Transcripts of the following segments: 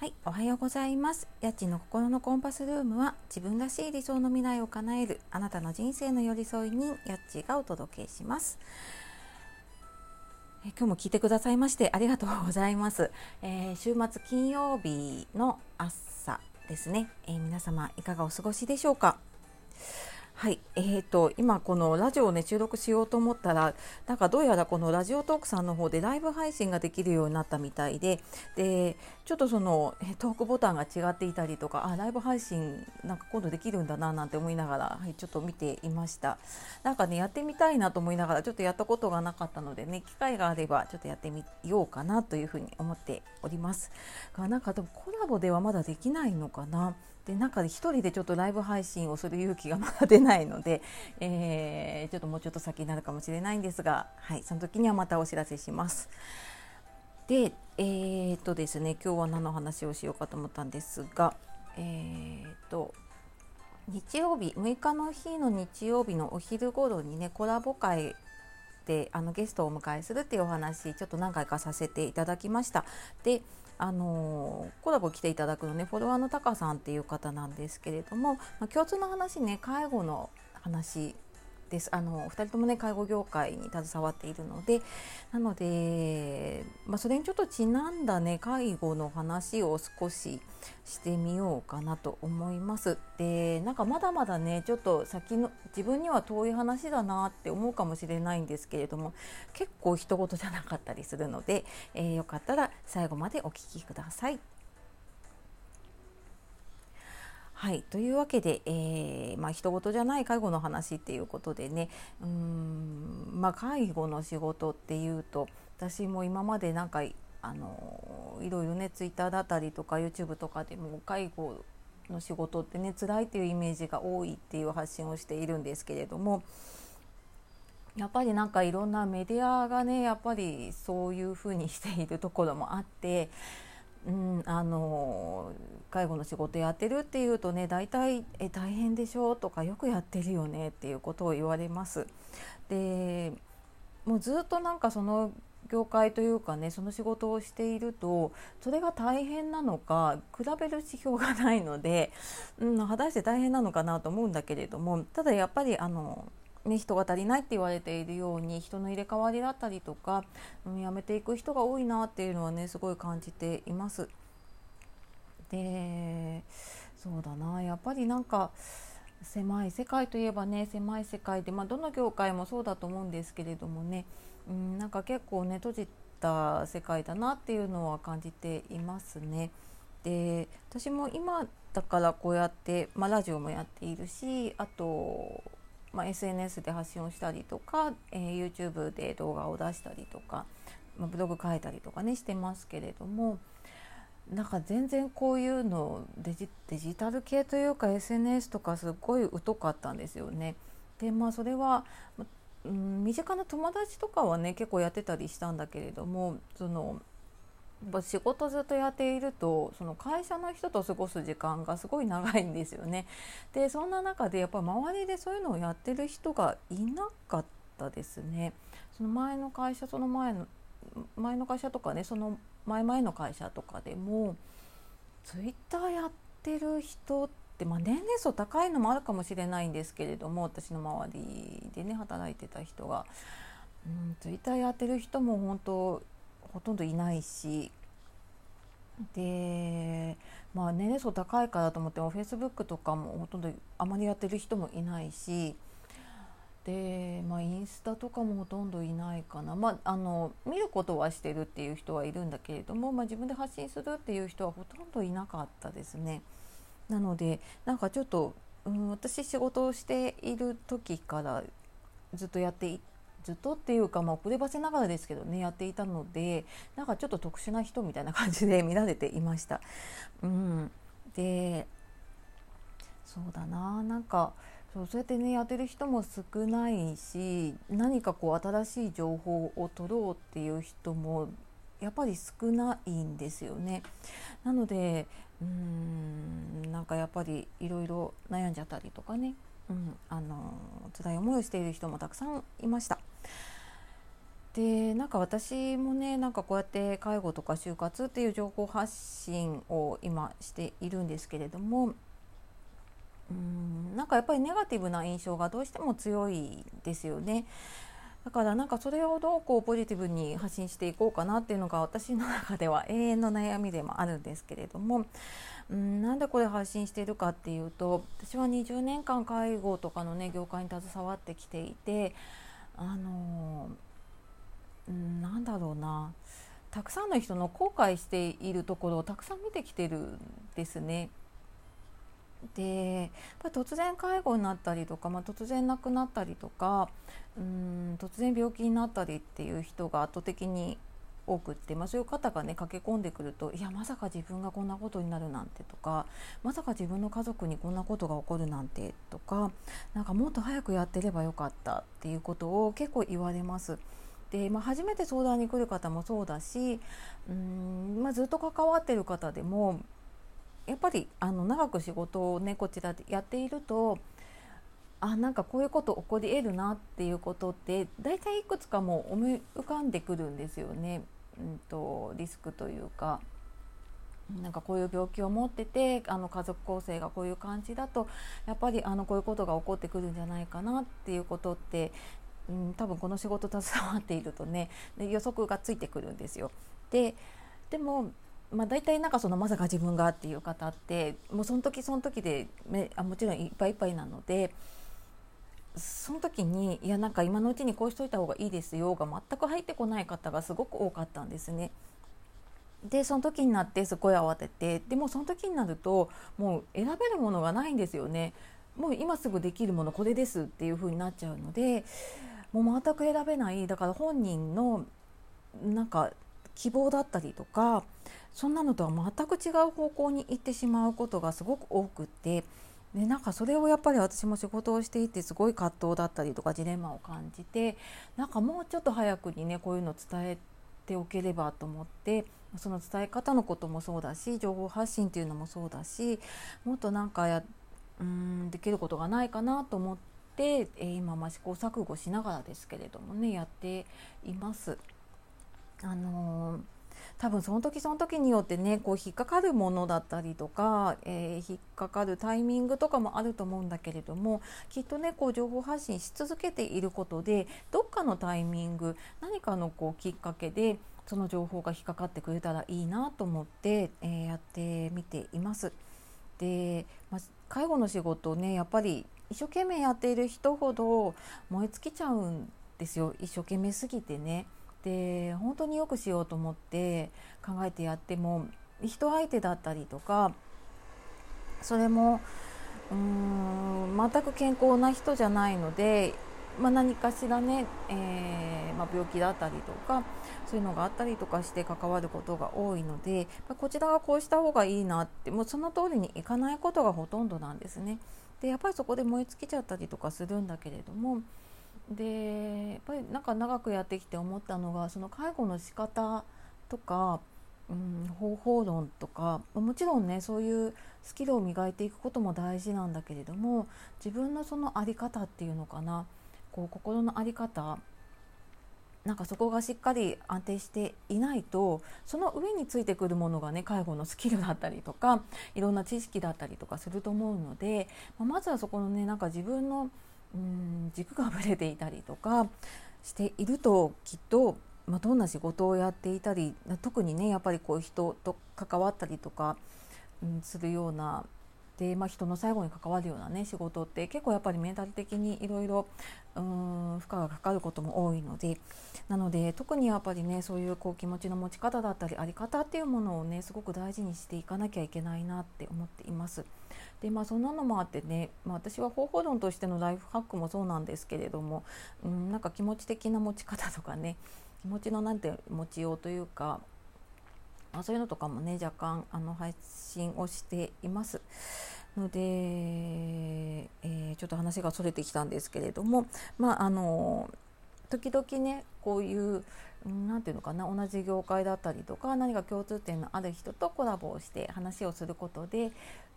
はい、おはようございます。家賃の心のコンパスルームは自分らしい理想の未来を叶えるあなたの人生の寄り添いにやっちがお届けします。え今日も聞いてくださいましてありがとうございます。えー、週末金曜日の朝ですね、えー、皆様いかがお過ごしでしょうか？はい、えーと、今このラジオをね収録しようと思ったらなんかどうやらこのラジオトークさんの方でライブ配信ができるようになったみたいででちょっとそのトークボタンが違っていたりとかあライブ配信なんか今度できるんだななんて思いながら、はい、ちょっと見ていました。なんかねやってみたいなと思いながらちょっとやったことがなかったのでね機会があればちょっとやってみようかなというふうに思っております。がなんかでもコラボではまだできないのかな。で中で1人でちょっとライブ配信をする勇気がまだ出ないので、えー、ちょっともうちょっと先になるかもしれないんですが、はい、その時にはまたお知らせします。で、えー、っとですね、今日は何の話をしようかと思ったんですが、えー、っと日曜日6日の日の日曜日のお昼頃にねコラボ会であのゲストをお迎えするっていうお話ちょっと何回かさせていただきました。であのコラボ来ていただくのねフォロワーのタカさんっていう方なんですけれども、まあ、共通の話ね介護の話ですあの2人ともね介護業界に携わっているのでなので、まあ、それにちょっとちなんだね介護の話を少ししてみようかなと思います。でなんかまだまだねちょっと先の自分には遠い話だなって思うかもしれないんですけれども結構人事じゃなかったりするので、えー、よかったら最後までお聞きください。はい。というわけで、えーまあ人事じゃない介護の話っていうことでね。うん、まあ、介護の仕事っていうと私も今までなんかあのいろいろねツイッターだったりとか YouTube とかでも介護の仕事ってね辛いっていうイメージが多いっていう発信をしているんですけれどもやっぱりなんかいろんなメディアがねやっぱりそういうふうにしているところもあってうん、あの介護の仕事やってるっていうとね大体え大変でしょとかよくやってるよねっていうことを言われます。でもうずっとなんかその業界というかねその仕事をしているとそれが大変なのか比べる指標がないので、うん、果たして大変なのかなと思うんだけれどもただやっぱりあのね、人が足りないって言われているように人の入れ替わりだったりとか、うん、辞めていく人が多いなっていうのはねすごい感じています。でそうだなやっぱりなんか狭い世界といえばね狭い世界で、まあ、どの業界もそうだと思うんですけれどもね、うん、なんか結構ね閉じた世界だなっていうのは感じていますね。で私も今だからこうやって、まあ、ラジオもやっているしあとまあ、SNS で発信をしたりとか、えー、YouTube で動画を出したりとか、まあ、ブログ書いたりとかねしてますけれどもなんか全然こういうのデジデジタル系というか SNS とかすごい疎かったんですよね。でまあそれは、うん、身近な友達とかはね結構やってたりしたんだけれどもその仕事ずっとやっているとその会社の人と過ごす時間がすごい長いんですよね。でそんな中でやっぱり周りでそういうのをやってる人がいなかったですね。その前の会社その前の前の会社とかねその前々の会社とかでもツイッターやってる人って、まあ、年齢層高いのもあるかもしれないんですけれども私の周りでね働いてた人が、うん、ツイッターやってる人も本当ほとんどいないし。でまあ年齢層高いからと思ってもフェイスブックとかもほとんどあまりやってる人もいないし。で、まあ、インスタとかもほとんどいないかな、まあ、あの見ることはしてるっていう人はいるんだけれども、まあ、自分で発信するっていう人はほとんどいなかったですね。なのでなんかちょっと、うん、私仕事をしている時からずっとやっていずっとっていうか、まあ、遅ればせながらですけどねやっていたのでなんかちょっと特殊な人みたいな感じで 見られていました。うん、でそうだななんかそうそうやってねやってる人も少ないし何かこう新しい情報を取ろうっていう人もやっぱり少ないんですよね。なのでうーんなんかやっぱりいろいろ悩んじゃったりとかねうん、あの辛い思いをしている人もたくさんいました。でなんか私もねなんかこうやって介護とか就活っていう情報発信を今しているんですけれどもうんなんかやっぱりネガティブな印象がどうしても強いですよね。だからなんかそれをどうこうポジティブに発信していこうかなっていうのが私の中では 永遠の悩みでもあるんですけれどもうんなんでこれ発信しているかっていうと私は20年間介護とかのね業界に携わってきていてあのうんなんだろうなたくさんの人の後悔しているところをたくさん見てきてるんですね。で突然介護になったりとか、まあ、突然亡くなったりとかうん突然病気になったりっていう人が圧倒的に多くって、まあ、そういう方がね駆け込んでくるといやまさか自分がこんなことになるなんてとかまさか自分の家族にこんなことが起こるなんてとかなんかもっと早くやってればよかったっていうことを結構言われます。で、まあ、初めて相談に来る方もそうだしうん、まあ、ずっと関わってる方でもやっぱりあの長く仕事をねこちらでやっているとあなんかこういうこと起こり得るなっていうことって大体いくつかも思い浮かんでくるんですよね、うんと、リスクというか。なんかこういう病気を持っててあの家族構成がこういう感じだとやっぱりあのこういうことが起こってくるんじゃないかなっていうことって、うん、多分この仕事携わっているとね予測がついてくるんですよ。ででもまあ、大体なんかそのまさか自分がっていう方ってもうその時その時でめあもちろんいっぱいいっぱいなのでその時にいやなんか今のうちにこうしといた方がいいですよが全く入ってこない方がすごく多かったんですね。でその時になってすごい慌ててでもその時になるともう選べるものがないんですよね。もう今すぐできるものこれですっていう風になっちゃうのでもう全く選べないだから本人のなんか希望だったりとかそんなのとは全く違う方向に行ってしまうことがすごく多くってでなんかそれをやっぱり私も仕事をしていてすごい葛藤だったりとかジレンマを感じてなんかもうちょっと早くにねこういうの伝えておければと思ってその伝え方のこともそうだし情報発信っていうのもそうだしもっとなんかやうんできることがないかなと思っ、えー、今ま試行錯誤しながらですけれどもねやっています。あのー多分その時その時によってねこう引っかかるものだったりとか、えー、引っかかるタイミングとかもあると思うんだけれどもきっとねこう情報発信し続けていることでどっかのタイミング何かのこうきっかけでその情報が引っかかってくれたらいいなと思って、えー、やってみています。で、まあ、介護の仕事をねやっぱり一生懸命やっている人ほど燃え尽きちゃうんですよ一生懸命すぎてね。で本当によくしようと思って考えてやっても人相手だったりとかそれもうーん全く健康な人じゃないので、まあ、何かしらね、えー、まあ、病気だったりとかそういうのがあったりとかして関わることが多いので、まあ、こちらがこうした方がいいなってもうその通りにいかないことがほとんどなんですね。でやっぱりそこで燃え尽きちゃったりとかするんだけれどもでやっぱりなんか長くやってきて思ったのがその介護の仕方とか、うん、方法論とかもちろんねそういうスキルを磨いていくことも大事なんだけれども自分のその在り方っていうのかなこう心の在り方なんかそこがしっかり安定していないとその上についてくるものがね介護のスキルだったりとかいろんな知識だったりとかすると思うのでまずはそこのねなんか自分のうん軸がぶれていたりとかしているときっと、まあ、どんな仕事をやっていたり特にねやっぱりこう人と関わったりとか、うん、するようなで、まあ、人の最後に関わるようなね仕事って結構やっぱりメンタル的にいろいろ負荷がかかることも多いのでなので特にやっぱりねそういうこう気持ちの持ち方だったりあり方っていうものをねすごく大事にしていかなきゃいけないなって思っています。でまあそんなのもあってね、まあ、私は方法論としてのライフハックもそうなんですけれども、うん、なんか気持ち的な持ち方とかね気持ちのなんて持ちようというか、あ、そういうのとかもね若干あの配信をしています。ので、えー、ちょっと話がそれてきたんですけれどもまああの時々ねこういう何て言うのかな同じ業界だったりとか何か共通点のある人とコラボをして話をすることで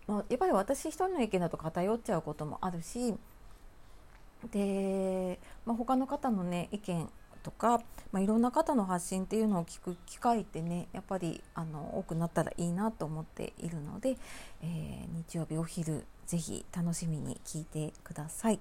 まあ、やっぱり私一人の意見だと偏っちゃうこともあるしで、まあ、他の方のね意見とか、まあ、いろんな方の発信っていうのを聞く機会ってねやっぱりあの多くなったらいいなと思っているので、えー、日曜日お昼ぜひ楽しみに聞いてください。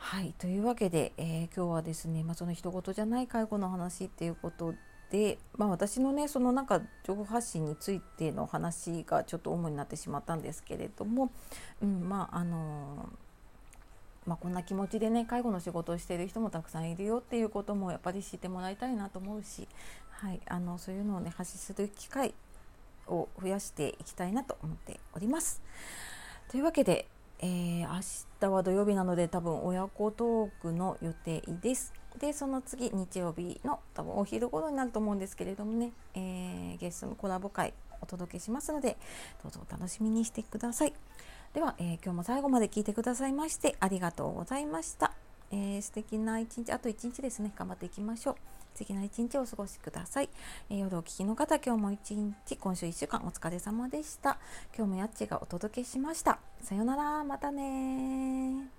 はいというわけで、えー、今日はですね、まあ、その人事じゃない介護の話っていうことで、まあ、私のねそのなんか情報発信についての話がちょっと主になってしまったんですけれども、うん、まああのまあ、こんな気持ちでね介護の仕事をしている人もたくさんいるよっていうこともやっぱり知ってもらいたいなと思うし、はい、あのそういうのをね発信する機会を増やしていきたいなと思っております。というわけで、えー、明日は土曜日なので多分親子トークの予定です。でその次日曜日の多分お昼頃になると思うんですけれどもね、えー、ゲストのコラボ会お届けしますのでどうぞお楽しみにしてください。では、えー、今日も最後まで聞いてくださいましてありがとうございました。えー、素敵な一日あと一日ですね頑張っていきましょう。素敵な一日をお過ごしください。えー、夜お聞きの方今日も一日今週1週間お疲れ様でした。今日もやっちがお届けしました。さようならまたね